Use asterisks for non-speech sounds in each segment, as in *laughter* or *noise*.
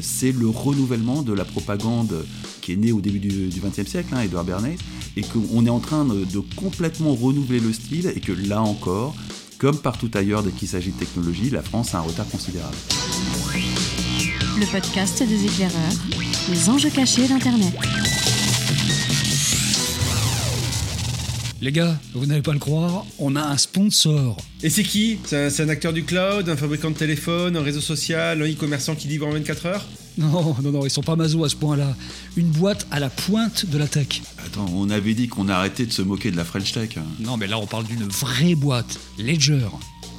c'est le renouvellement de la propagande qui est née au début du XXe siècle, hein, Edward Bernays, et qu'on est en train de, de complètement renouveler le style, et que là encore, comme partout ailleurs dès qu'il s'agit de technologie, la France a un retard considérable. Le podcast des éclaireurs, les enjeux cachés d'Internet. Les gars, vous n'allez pas le croire, on a un sponsor. Et c'est qui? C'est un, c'est un acteur du cloud, un fabricant de téléphone, un réseau social, un e-commerçant qui livre en 24 heures? Non, non, non, ils sont pas maso à ce point-là. Une boîte à la pointe de la tech. Attends, on avait dit qu'on arrêtait de se moquer de la French Tech. hein. Non, mais là, on parle d'une vraie boîte. Ledger.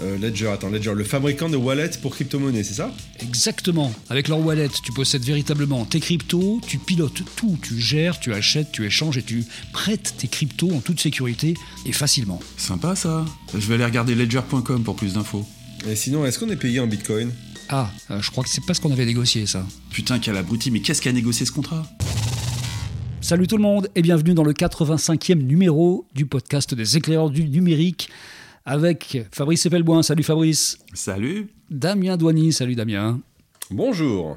Euh, Ledger, attends, Ledger, le fabricant de wallets pour crypto-monnaies, c'est ça Exactement. Avec leur wallet, tu possèdes véritablement tes cryptos, tu pilotes tout, tu gères, tu achètes, tu échanges et tu prêtes tes cryptos en toute sécurité et facilement. Sympa ça. Je vais aller regarder ledger.com pour plus d'infos. Et sinon, est-ce qu'on est payé en bitcoin Ah, euh, je crois que c'est pas ce qu'on avait négocié, ça. Putain, quel abruti, mais qu'est-ce qui a négocié ce contrat Salut tout le monde et bienvenue dans le 85e numéro du podcast des éclaireurs du numérique avec Fabrice Epelboin. Salut Fabrice. Salut Damien Douany. Salut Damien. Bonjour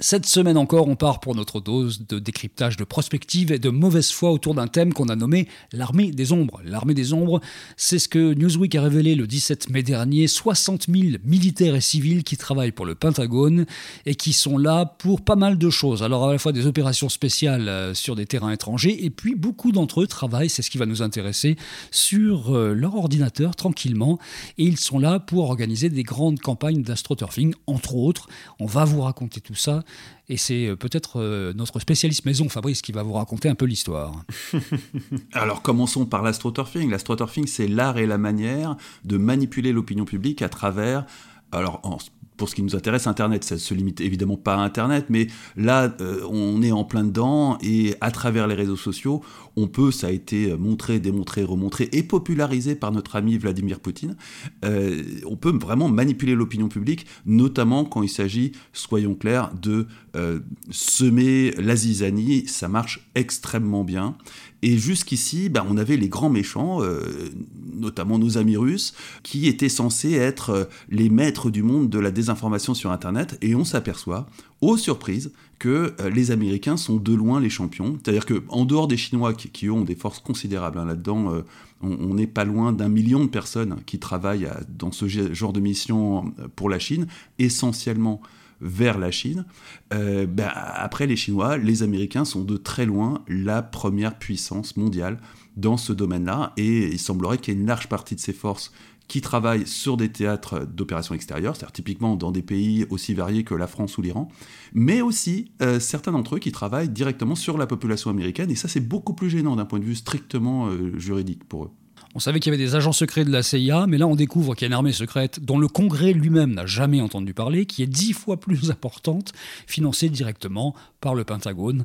Cette semaine encore, on part pour notre dose de décryptage de prospective et de mauvaise foi autour d'un thème qu'on a nommé l'armée des ombres. L'armée des ombres, c'est ce que Newsweek a révélé le 17 mai dernier. 60 000 militaires et civils qui travaillent pour le Pentagone et qui sont là pour pas mal de choses. Alors à la fois des opérations spéciales euh, sur des terrains étrangers et puis beaucoup d'entre eux travaillent, c'est ce qui va nous intéresser, sur euh, leur ordinateur tranquillement et ils sont là pour organiser des grandes campagnes d'astroturfing, entre autres. On va vous raconter tout ça et c'est euh, peut-être euh, notre spécialiste maison, Fabrice, qui va vous raconter un peu l'histoire. *laughs* Alors commençons par l'astroturfing. L'astroturfing, c'est l'art et la manière de manipuler l'opinion publique à travers, alors en- pour ce qui nous intéresse, Internet. Ça se limite évidemment pas à Internet, mais là, euh, on est en plein dedans et à travers les réseaux sociaux, on peut, ça a été montré, démontré, remontré et popularisé par notre ami Vladimir Poutine, euh, on peut vraiment manipuler l'opinion publique, notamment quand il s'agit, soyons clairs, de euh, semer la zizanie. Ça marche extrêmement bien. Et jusqu'ici, bah, on avait les grands méchants, euh, notamment nos amis russes, qui étaient censés être euh, les maîtres du monde de la désinformation sur Internet. Et on s'aperçoit, aux surprises, que euh, les Américains sont de loin les champions. C'est-à-dire qu'en dehors des Chinois, qui, eux, ont des forces considérables hein, là-dedans, on n'est pas loin d'un million de personnes qui travaillent dans ce ge- genre de mission pour la Chine, essentiellement vers la Chine. Euh, ben, après les Chinois, les Américains sont de très loin la première puissance mondiale dans ce domaine-là, et il semblerait qu'il y ait une large partie de ces forces qui travaillent sur des théâtres d'opérations extérieures, c'est-à-dire typiquement dans des pays aussi variés que la France ou l'Iran, mais aussi euh, certains d'entre eux qui travaillent directement sur la population américaine, et ça c'est beaucoup plus gênant d'un point de vue strictement euh, juridique pour eux. On savait qu'il y avait des agents secrets de la CIA, mais là on découvre qu'il y a une armée secrète dont le Congrès lui-même n'a jamais entendu parler, qui est dix fois plus *laughs* importante, financée directement par le Pentagone.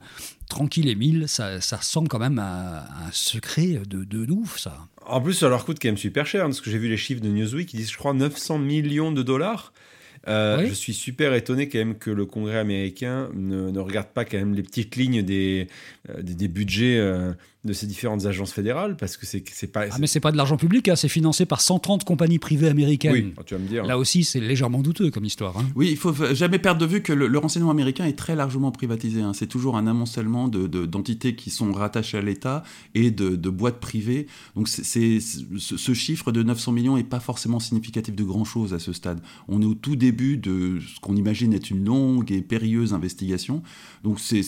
Tranquille Émile, ça, ça ressemble quand même un secret de, ouf, ça. En plus, ça leur coûte quand même super cher, hein, parce que j'ai vu les chiffres de Newsweek, ils disent, je crois, 900 millions de dollars. Euh, Oui. Je suis super étonné quand même que le Congrès américain ne, ne regarde pas quand même les petites lignes des, euh, des, des budgets euh, de ces différentes agences fédérales, parce que c'est c'est pas... Ah, mais c'est pas de l'argent public, hein, c'est financé par 130 compagnies privées américaines. oui, tu vas me dire. Là aussi, c'est légèrement douteux comme histoire. hein. Oui, il faut jamais perdre de vue que le, le renseignement américain est très largement privatisé. hein. C'est toujours un amoncellement de- de- d'entités qui sont rattachées à l'État et de, de boîtes privées. Donc c'est- ce, ce chiffre de 900 millions n'est pas forcément significatif de grand-chose à ce stade. On est au tout début de ce qu'on imagine être une longue et périlleuse investigation. Donc c'est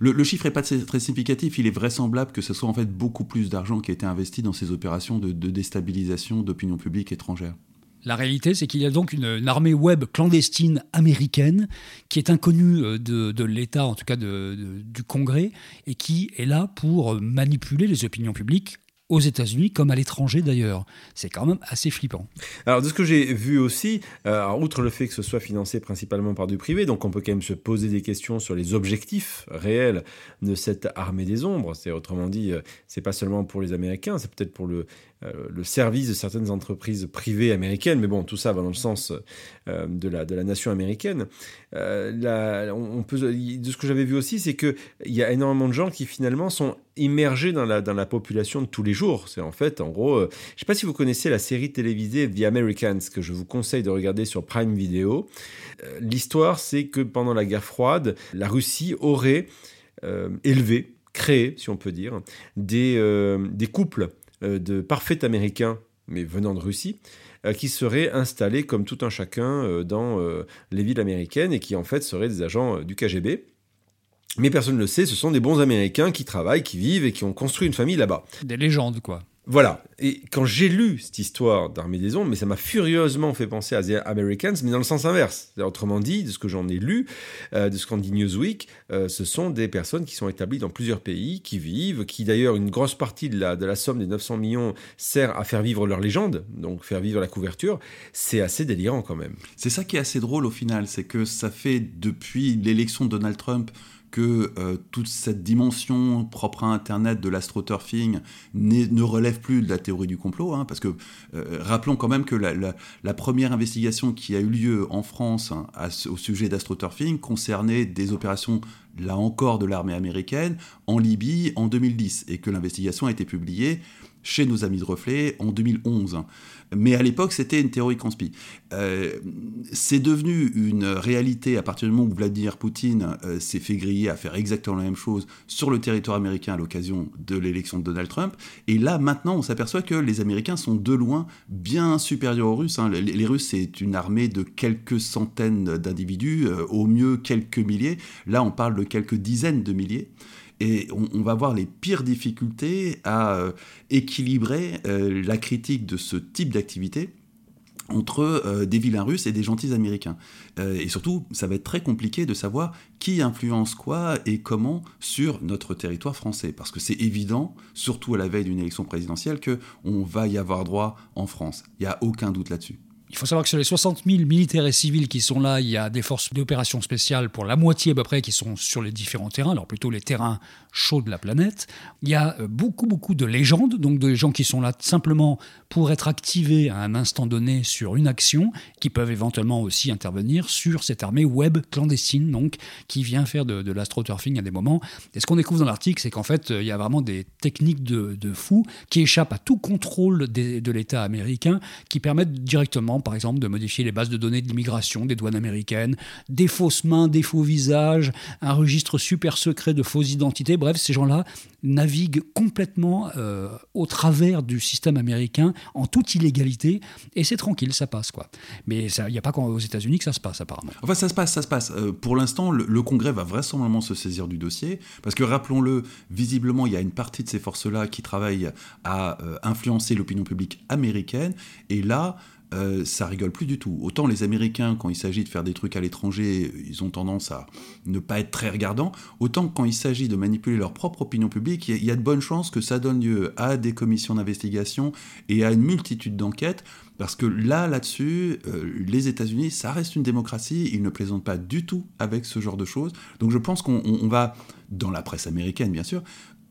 le, chiffre n'est pas très, significatif. Il est vraisemblable que ce soit en fait beaucoup plus d'argent qui a été investi dans ces opérations de, déstabilisation d'opinion publique étrangère. La réalité, c'est qu'il y a donc une, armée web clandestine américaine qui est inconnue euh, de, l'État, en tout cas du Congrès, et qui est là pour manipuler les opinions publiques aux États-Unis comme à l'étranger d'ailleurs. C'est quand même assez flippant. Alors, de ce que j'ai vu aussi, euh, outre le fait que ce soit financé principalement par du privé, donc on peut quand même se poser des questions sur les objectifs réels de cette armée des ombres. C'est autrement dit, euh, c'est pas seulement pour les Américains, c'est peut-être pour le, le service de certaines entreprises privées américaines, mais bon, tout ça va dans le sens de, la, de la nation américaine. on peut, de ce que j'avais vu aussi, c'est qu'il y a énormément de gens qui finalement sont immergés dans la, dans la population de tous les jours. C'est en fait, en gros, je ne sais pas si vous connaissez la série télévisée The Americans, que je vous conseille de regarder sur Prime Video. L'histoire, c'est que pendant la guerre froide, la Russie aurait élevé créer, si on peut dire, des, euh, des couples euh, de parfaits Américains, mais venant de Russie, euh, qui seraient installés comme tout un chacun dans les villes américaines et qui en fait seraient des agents du KGB. Mais personne ne le sait, ce sont des bons Américains qui travaillent, qui vivent et qui ont construit une famille là-bas. Des légendes, quoi. Voilà. Et quand j'ai lu cette histoire d'Armée des Ombres, mais ça m'a furieusement fait penser à The Americans, mais dans le sens inverse. Autrement dit, de ce que j'en ai lu, euh, de ce qu'en dit Newsweek, euh, ce sont des personnes qui sont établies dans plusieurs pays, qui vivent, qui d'ailleurs, une grosse partie de la, de la somme des 900 millions sert à faire vivre leur légende, donc faire vivre la couverture. C'est assez délirant quand même. C'est ça qui est assez drôle au final, c'est que ça fait depuis l'élection de Donald Trump que euh, toute cette dimension propre à Internet de l'astroturfing ne relève plus de la théorie du complot, hein, parce que euh, rappelons quand même que la, première investigation qui a eu lieu en France hein, au sujet d'astroturfing concernait des opérations, là encore, de l'armée américaine en Libye en 2010, et que l'investigation a été publiée chez nos amis de Reflet en 2011. Mais à l'époque, c'était une théorie conspi. Euh, c'est devenu une réalité à partir du moment où Vladimir Poutine euh, s'est fait griller à faire exactement la même chose sur le territoire américain à l'occasion de l'élection de Donald Trump. Et là, maintenant, on s'aperçoit que les Américains sont de loin bien supérieurs aux Russes. Hein. Les, Russes, c'est une armée de quelques centaines d'individus, euh, au mieux quelques milliers. Là, on parle de quelques dizaines de milliers et on, va avoir les pires difficultés à euh, équilibrer euh, la critique de ce type d'activité entre euh, des vilains russes et des gentils américains. et surtout, ça va être très compliqué de savoir qui influence quoi et comment sur notre territoire français. Parce que c'est évident, surtout à la veille d'une élection présidentielle, qu'on va y avoir droit en France. Il n'y a aucun doute là-dessus. Il faut savoir que sur les 60 000 militaires et civils qui sont là, il y a des forces d'opération spéciales pour la moitié à peu près qui sont sur les différents terrains, alors plutôt les terrains chauds de la planète. Il y a euh, beaucoup, beaucoup de légendes, donc de gens qui sont là simplement pour être activés à un instant donné sur une action, qui peuvent éventuellement aussi intervenir sur cette armée web clandestine, donc, qui vient faire de, l'astroturfing à des moments. Et ce qu'on découvre dans l'article, c'est qu'en fait, il y a vraiment des techniques de, de fous qui échappent à tout contrôle de l'État américain, qui permettent directement par exemple, de modifier les bases de données de l'immigration des douanes américaines, des fausses mains, des faux visages, un registre super secret de fausses identités. Bref, ces gens-là naviguent complètement euh, au travers du système américain en toute illégalité et c'est tranquille, ça passe quoi. Mais il n'y a pas qu'aux États-Unis que ça se passe apparemment. Enfin, ça se passe, ça se passe. Euh, pour l'instant, le, Congrès va vraisemblablement se saisir du dossier parce que rappelons-le, visiblement, il y a une partie de ces forces-là qui travaillent à euh, influencer l'opinion publique américaine et là, euh, ça rigole plus du tout. Autant les Américains, quand il s'agit de faire des trucs à l'étranger, ils ont tendance à ne pas être très regardants, autant quand il s'agit de manipuler leur propre opinion publique, il y, a de bonnes chances que ça donne lieu à des commissions d'investigation et à une multitude d'enquêtes, parce que là, là-dessus, euh, les États-Unis, ça reste une démocratie, ils ne plaisantent pas du tout avec ce genre de choses. Donc je pense qu'on va, dans la presse américaine bien sûr,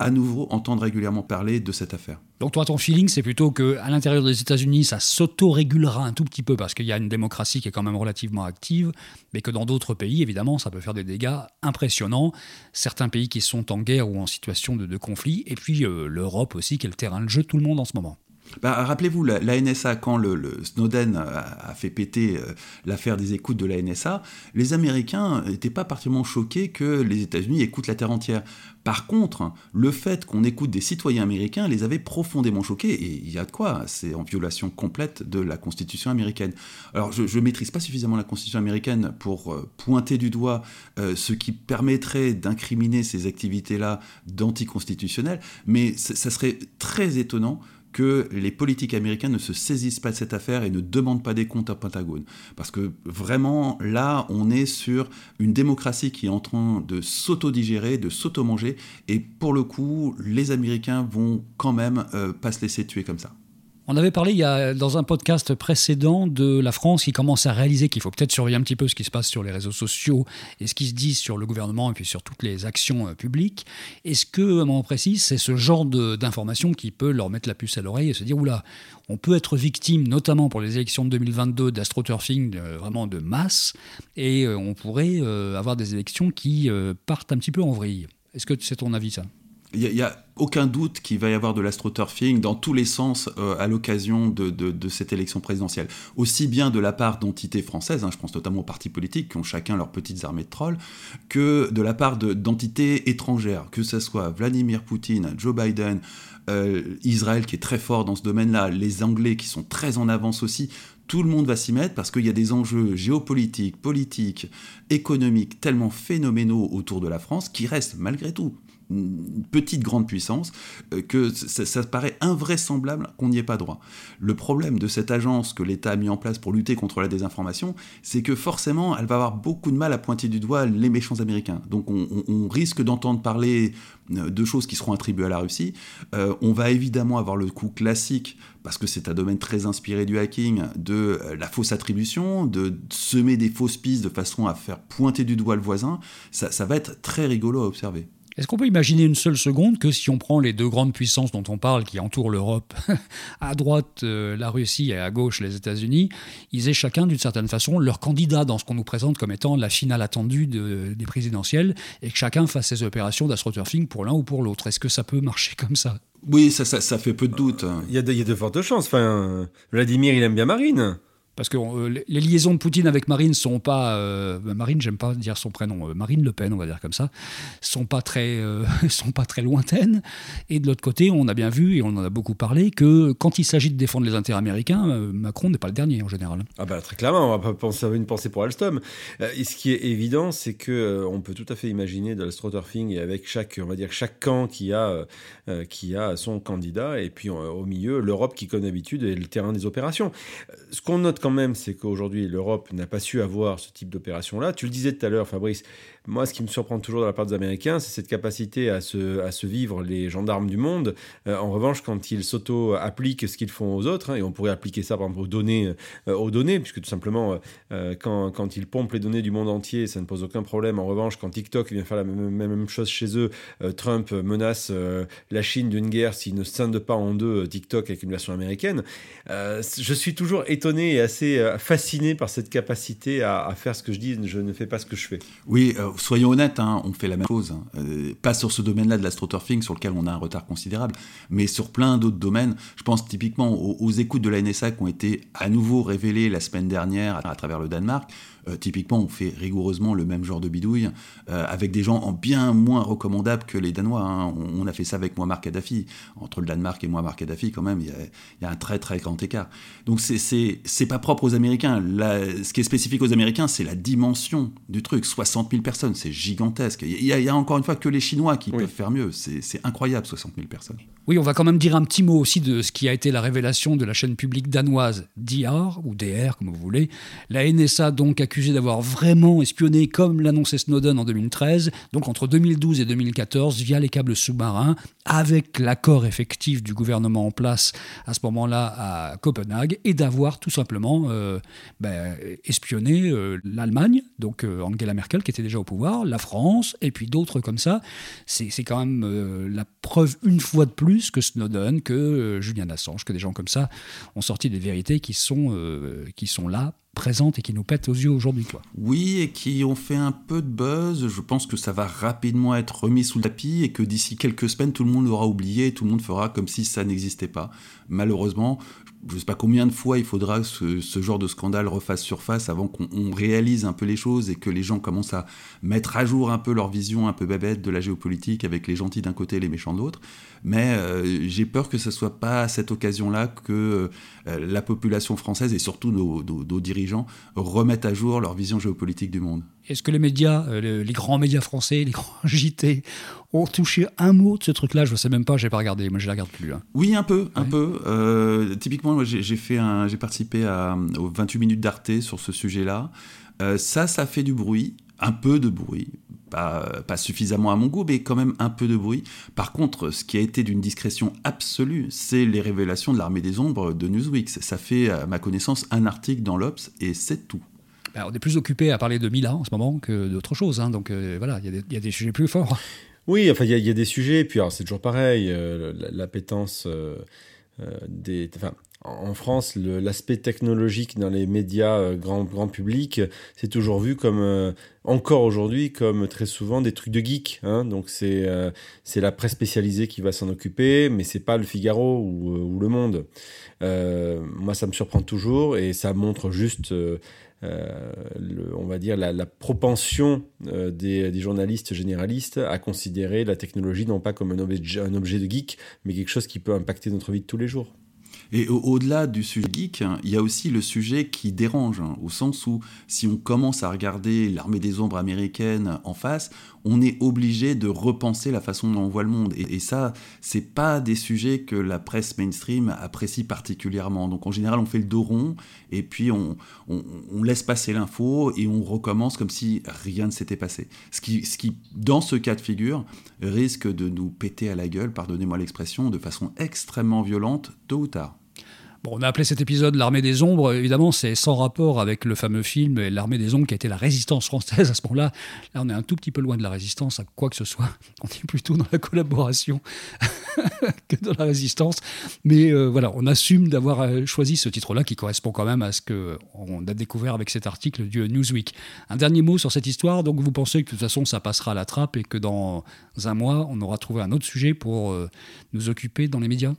à nouveau entendre régulièrement parler de cette affaire. Donc toi, ton feeling, c'est plutôt qu'à l'intérieur des États-Unis, ça s'auto-régulera un tout petit peu parce qu'il y a une démocratie qui est quand même relativement active, mais que dans d'autres pays, évidemment, ça peut faire des dégâts impressionnants. Certains pays qui sont en guerre ou en situation de, conflit, et puis euh, l'Europe aussi, qui est le terrain de jeu de tout le monde en ce moment. Bah, rappelez-vous, la, NSA, quand le, Snowden a, fait péter euh, l'affaire des écoutes de la NSA, les Américains n'étaient pas particulièrement choqués que les États-Unis écoutent la Terre entière. Par contre, le fait qu'on écoute des citoyens américains les avait profondément choqués, et il y a de quoi, c'est en violation complète de la Constitution américaine. Alors, je ne maîtrise pas suffisamment la Constitution américaine pour euh, pointer du doigt euh, ce qui permettrait d'incriminer ces activités-là d'anticonstitutionnel, mais ça serait très étonnant que les politiques américains ne se saisissent pas de cette affaire et ne demandent pas des comptes à Pentagone. Parce que vraiment, là, on est sur une démocratie qui est en train de s'auto-digérer, de s'auto-manger, et pour le coup, les Américains vont quand même euh, pas se laisser tuer comme ça. On avait parlé il y a, dans un podcast précédent de la France qui commence à réaliser qu'il faut peut-être surveiller un petit peu ce qui se passe sur les réseaux sociaux et ce qui se dit sur le gouvernement et puis sur toutes les actions euh, publiques. Est-ce que, à un moment précis, c'est ce genre d'information qui peut leur mettre la puce à l'oreille et se dire oula, on peut être victime, notamment pour les élections de 2022, d'astroturfing euh, vraiment de masse et euh, on pourrait avoir des élections qui partent un petit peu en vrille. Est-ce que c'est ton avis ça? Il n'y a, aucun doute qu'il va y avoir de l'astroturfing dans tous les sens euh, à l'occasion de, cette élection présidentielle. Aussi bien de la part d'entités françaises, hein, je pense notamment aux partis politiques qui ont chacun leurs petites armées de trolls, que de la part d'entités étrangères, que ce soit Vladimir Poutine, Joe Biden, euh, Israël qui est très fort dans ce domaine-là, les Anglais qui sont très en avance aussi, tout le monde va s'y mettre parce qu'il y a des enjeux géopolitiques, politiques, économiques tellement phénoménaux autour de la France qui restent malgré tout petite grande puissance, euh, que ça, paraît invraisemblable qu'on n'y ait pas droit. Le problème de cette agence que l'État a mis en place pour lutter contre la désinformation, c'est que forcément, elle va avoir beaucoup de mal à pointer du doigt les méchants américains. Donc on, risque d'entendre parler euh, de choses qui seront attribuées à la Russie. Euh, on va évidemment avoir le coup classique, parce que c'est un domaine très inspiré du hacking, de la fausse attribution, de semer des fausses pistes de façon à faire pointer du doigt le voisin. ça va être très rigolo à observer. Est-ce qu'on peut imaginer une seule seconde que si on prend les deux grandes puissances dont on parle qui entourent l'Europe, *laughs* à droite euh, la Russie et à gauche les États-Unis, ils aient chacun d'une certaine façon leur candidat dans ce qu'on nous présente comme étant la finale attendue des présidentielles et que chacun fasse ses opérations d'astroturfing pour l'un ou pour l'autre Est-ce que ça peut marcher comme ça? Oui, ça, ça, fait peu de doute. Il y, y, a de fortes chances. Enfin, Vladimir, il aime bien Marine. Parce que euh, les liaisons de Poutine avec Marine sont pas. Euh, Marine, j'aime pas dire son prénom. Euh, Marine Le Pen, on va dire comme ça, sont pas très, *laughs* sont pas très lointaines. Et de l'autre côté, on a bien vu et on en a beaucoup parlé que quand il s'agit de défendre les intérêts américains, Macron n'est pas le dernier en général. Ah bah très clairement, on va pas penser à une pensée pour Alstom. et ce qui est évident, c'est que on peut tout à fait imaginer de l'astroturfing et avec chaque, on va dire chaque camp qui a, qui a son candidat et puis au milieu l'Europe qui connaît d'habitude et le terrain des opérations. Ce qu'on note quand même, c'est qu'aujourd'hui, l'Europe n'a pas su avoir ce type d'opération-là. Tu le disais tout à l'heure, Fabrice, moi, ce qui me surprend toujours de la part des Américains, c'est cette capacité à se, vivre les gendarmes du monde. Euh, en revanche, quand ils s'auto-appliquent ce qu'ils font aux autres, hein, et on pourrait appliquer ça par exemple aux données, euh, aux données puisque tout simplement, euh, quand, ils pompent les données du monde entier, ça ne pose aucun problème. En revanche, quand TikTok vient faire la même, même chose chez eux, Trump menace la Chine d'une guerre s'il ne scinde pas en deux TikTok avec une version américaine. je suis toujours étonné et assez fasciné par cette capacité à, à, faire ce que je dis, je ne fais pas ce que je fais. Oui, soyons honnêtes, hein, on fait la même chose. Hein. Euh, pas sur ce domaine-là de l'astroturfing, sur lequel on a un retard considérable, mais sur plein d'autres domaines. Je pense typiquement aux, écoutes de la NSA qui ont été à nouveau révélées la semaine dernière à travers le Danemark. Euh, typiquement, on fait rigoureusement le même genre de bidouille euh, avec des gens en bien moins recommandables que les Danois. Hein. On, a fait ça avec Muammar Kadhafi. Entre le Danemark et Muammar Kadhafi, quand même, il y, a, un très très grand écart. Donc c'est pas propre aux Américains. ce qui est spécifique aux Américains, c'est la dimension du truc. 60 000 personnes, c'est gigantesque. Il y, a, encore une fois que les Chinois qui peuvent faire mieux. C'est incroyable, 60 000 personnes. Oui, on va quand même dire un petit mot aussi de ce qui a été la révélation de la chaîne publique danoise DR, ou DR comme vous voulez. La NSA donc a accusé d'avoir vraiment espionné, comme l'annonçait Snowden en 2013, donc entre 2012 et 2014, via les câbles sous-marins, avec l'accord effectif du gouvernement en place à ce moment-là à Copenhague, et d'avoir tout simplement euh, ben, espionné euh, l'Allemagne, donc euh, Angela Merkel qui était déjà au pouvoir, la France, et puis d'autres comme ça. C'est quand même la preuve une fois de plus que Snowden, que Julian Assange, que des gens comme ça ont sorti des vérités qui sont, qui sont là présentes et qui nous pètent aux yeux aujourd'hui. Quoi. Oui, et qui ont fait un peu de buzz. Je pense que ça va rapidement être remis sous le tapis et que d'ici quelques semaines, tout le monde l'aura oublié et tout le monde fera comme si ça n'existait pas. Malheureusement, je ne sais pas combien de fois il faudra que ce, genre de scandale refasse surface avant qu'on réalise un peu les choses et que les gens commencent à mettre à jour un peu leur vision un peu babette de la géopolitique avec les gentils d'un côté et les méchants de l'autre. Mais euh, j'ai peur que ce ne soit pas à cette occasion-là que euh, la population française et surtout nos, nos, dirigeants remettent à jour leur vision géopolitique du monde. Est-ce que les médias, euh, les grands médias français, les grands *laughs* JT, ont touché un mot de ce truc-là? Je ne sais même pas, je n'ai pas regardé, moi je ne la regarde plus. Hein. Oui, un peu, un peu. typiquement, j'ai fait j'ai participé à, aux 28 minutes d'Arte sur ce sujet-là. Euh, ça, ça fait du bruit, un peu de bruit, pas, pas suffisamment à mon goût, mais quand même un peu de bruit. Par contre, ce qui a été d'une discrétion absolue, c'est les révélations de l'armée des ombres de Newsweek. Ça fait, à ma connaissance, un article dans l'Obs et c'est tout. Ben, on est plus occupé à parler de Mila en ce moment que d'autre chose. Hein, donc euh, voilà, il y, a des sujets plus forts. Oui, enfin, il y, a des sujets, puis c'est toujours pareil, euh, l'appétence euh, des. Enfin, en France, l'aspect technologique dans les médias grand, grand public, c'est toujours vu comme, encore aujourd'hui, comme très souvent des trucs de geek. Hein. Donc c'est c'est la presse spécialisée qui va s'en occuper, mais c'est pas le Figaro ou, Le Monde. moi, ça me surprend toujours et ça montre juste euh, on va dire, la, propension euh, des, journalistes généralistes à considérer la technologie non pas comme un objet de geek, mais quelque chose qui peut impacter notre vie de tous les jours. Et au-delà du sujet geek, il y a aussi le sujet qui dérange, hein, au sens où si on commence à regarder l'armée des ombres américaine en face, on est obligé de repenser la façon dont on voit le monde. Et, et ça, c'est pas des sujets que la presse mainstream apprécie particulièrement. Donc en général, on fait le dos rond et puis on, laisse passer l'info et on recommence comme si rien ne s'était passé. Ce qui, dans ce cas de figure, risque de nous péter à la gueule, pardonnez-moi l'expression, de façon extrêmement violente, tôt ou tard. On a appelé cet épisode L'armée des ombres. Évidemment, c'est sans rapport avec le fameux film L'armée des ombres qui a été la résistance française à ce moment-là. Là, on est un tout petit peu loin de la résistance à quoi que ce soit. *laughs* On est plutôt dans la collaboration *laughs* que dans la résistance. Mais euh, voilà, on assume d'avoir euh, choisi ce titre-là qui correspond quand même à ce qu'on a découvert avec cet article du Newsweek. Un dernier mot sur cette histoire. Donc, vous pensez que de toute façon, ça passera à la trappe et que dans un mois, on aura trouvé un autre sujet pour euh, nous occuper dans les médias?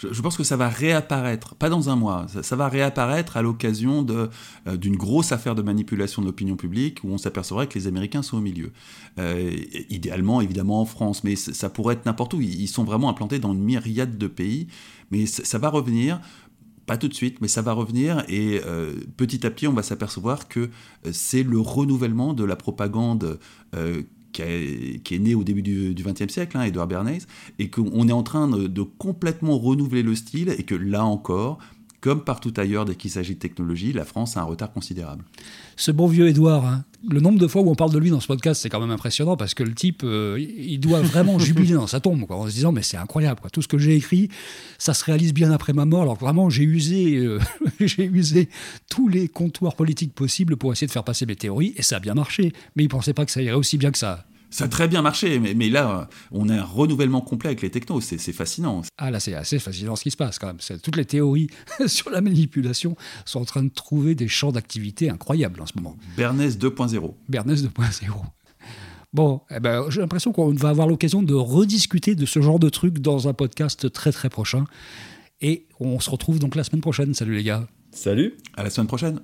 Je, pense que ça va réapparaître, pas dans un mois, ça, va réapparaître à l'occasion euh, d'une grosse affaire de manipulation de l'opinion publique où on s'apercevrait que les Américains sont au milieu. Euh, idéalement, évidemment, en France, mais ça pourrait être n'importe où. Ils sont vraiment implantés dans une myriade de pays, mais ça, va revenir pas tout de suite, mais ça va revenir et euh, petit à petit, on va s'apercevoir que c'est le renouvellement de la propagande qui, est né au début du XXe siècle, hein, Edward Bernays, et qu'on est en train de, complètement renouveler le style, et que là encore, comme partout ailleurs dès qu'il s'agit de technologie, la France a un retard considérable. Ce bon vieux Edouard, hein. le nombre de fois où on parle de lui dans ce podcast, c'est quand même impressionnant parce que le type, euh, il doit vraiment *laughs* jubiler dans sa tombe, quoi, en se disant mais c'est incroyable, quoi. tout ce que j'ai écrit, ça se réalise bien après ma mort. Alors vraiment, j'ai usé, euh, *laughs* j'ai usé tous les comptoirs politiques possibles pour essayer de faire passer mes théories et ça a bien marché. Mais il pensait pas que ça irait aussi bien que ça. Ça a très bien marché, mais, là, on a un renouvellement complet avec les technos, c'est fascinant. Ah là, c'est assez fascinant ce qui se passe quand même. Toutes les théories *laughs* sur la manipulation sont en train de trouver des champs d'activité incroyables en ce moment. Bernays 2.0. Bernays 2.0. Bon, eh ben, j'ai l'impression qu'on va avoir l'occasion de rediscuter de ce genre de trucs dans un podcast très très prochain. Et on se retrouve donc la semaine prochaine. Salut les gars. Salut. À la semaine prochaine.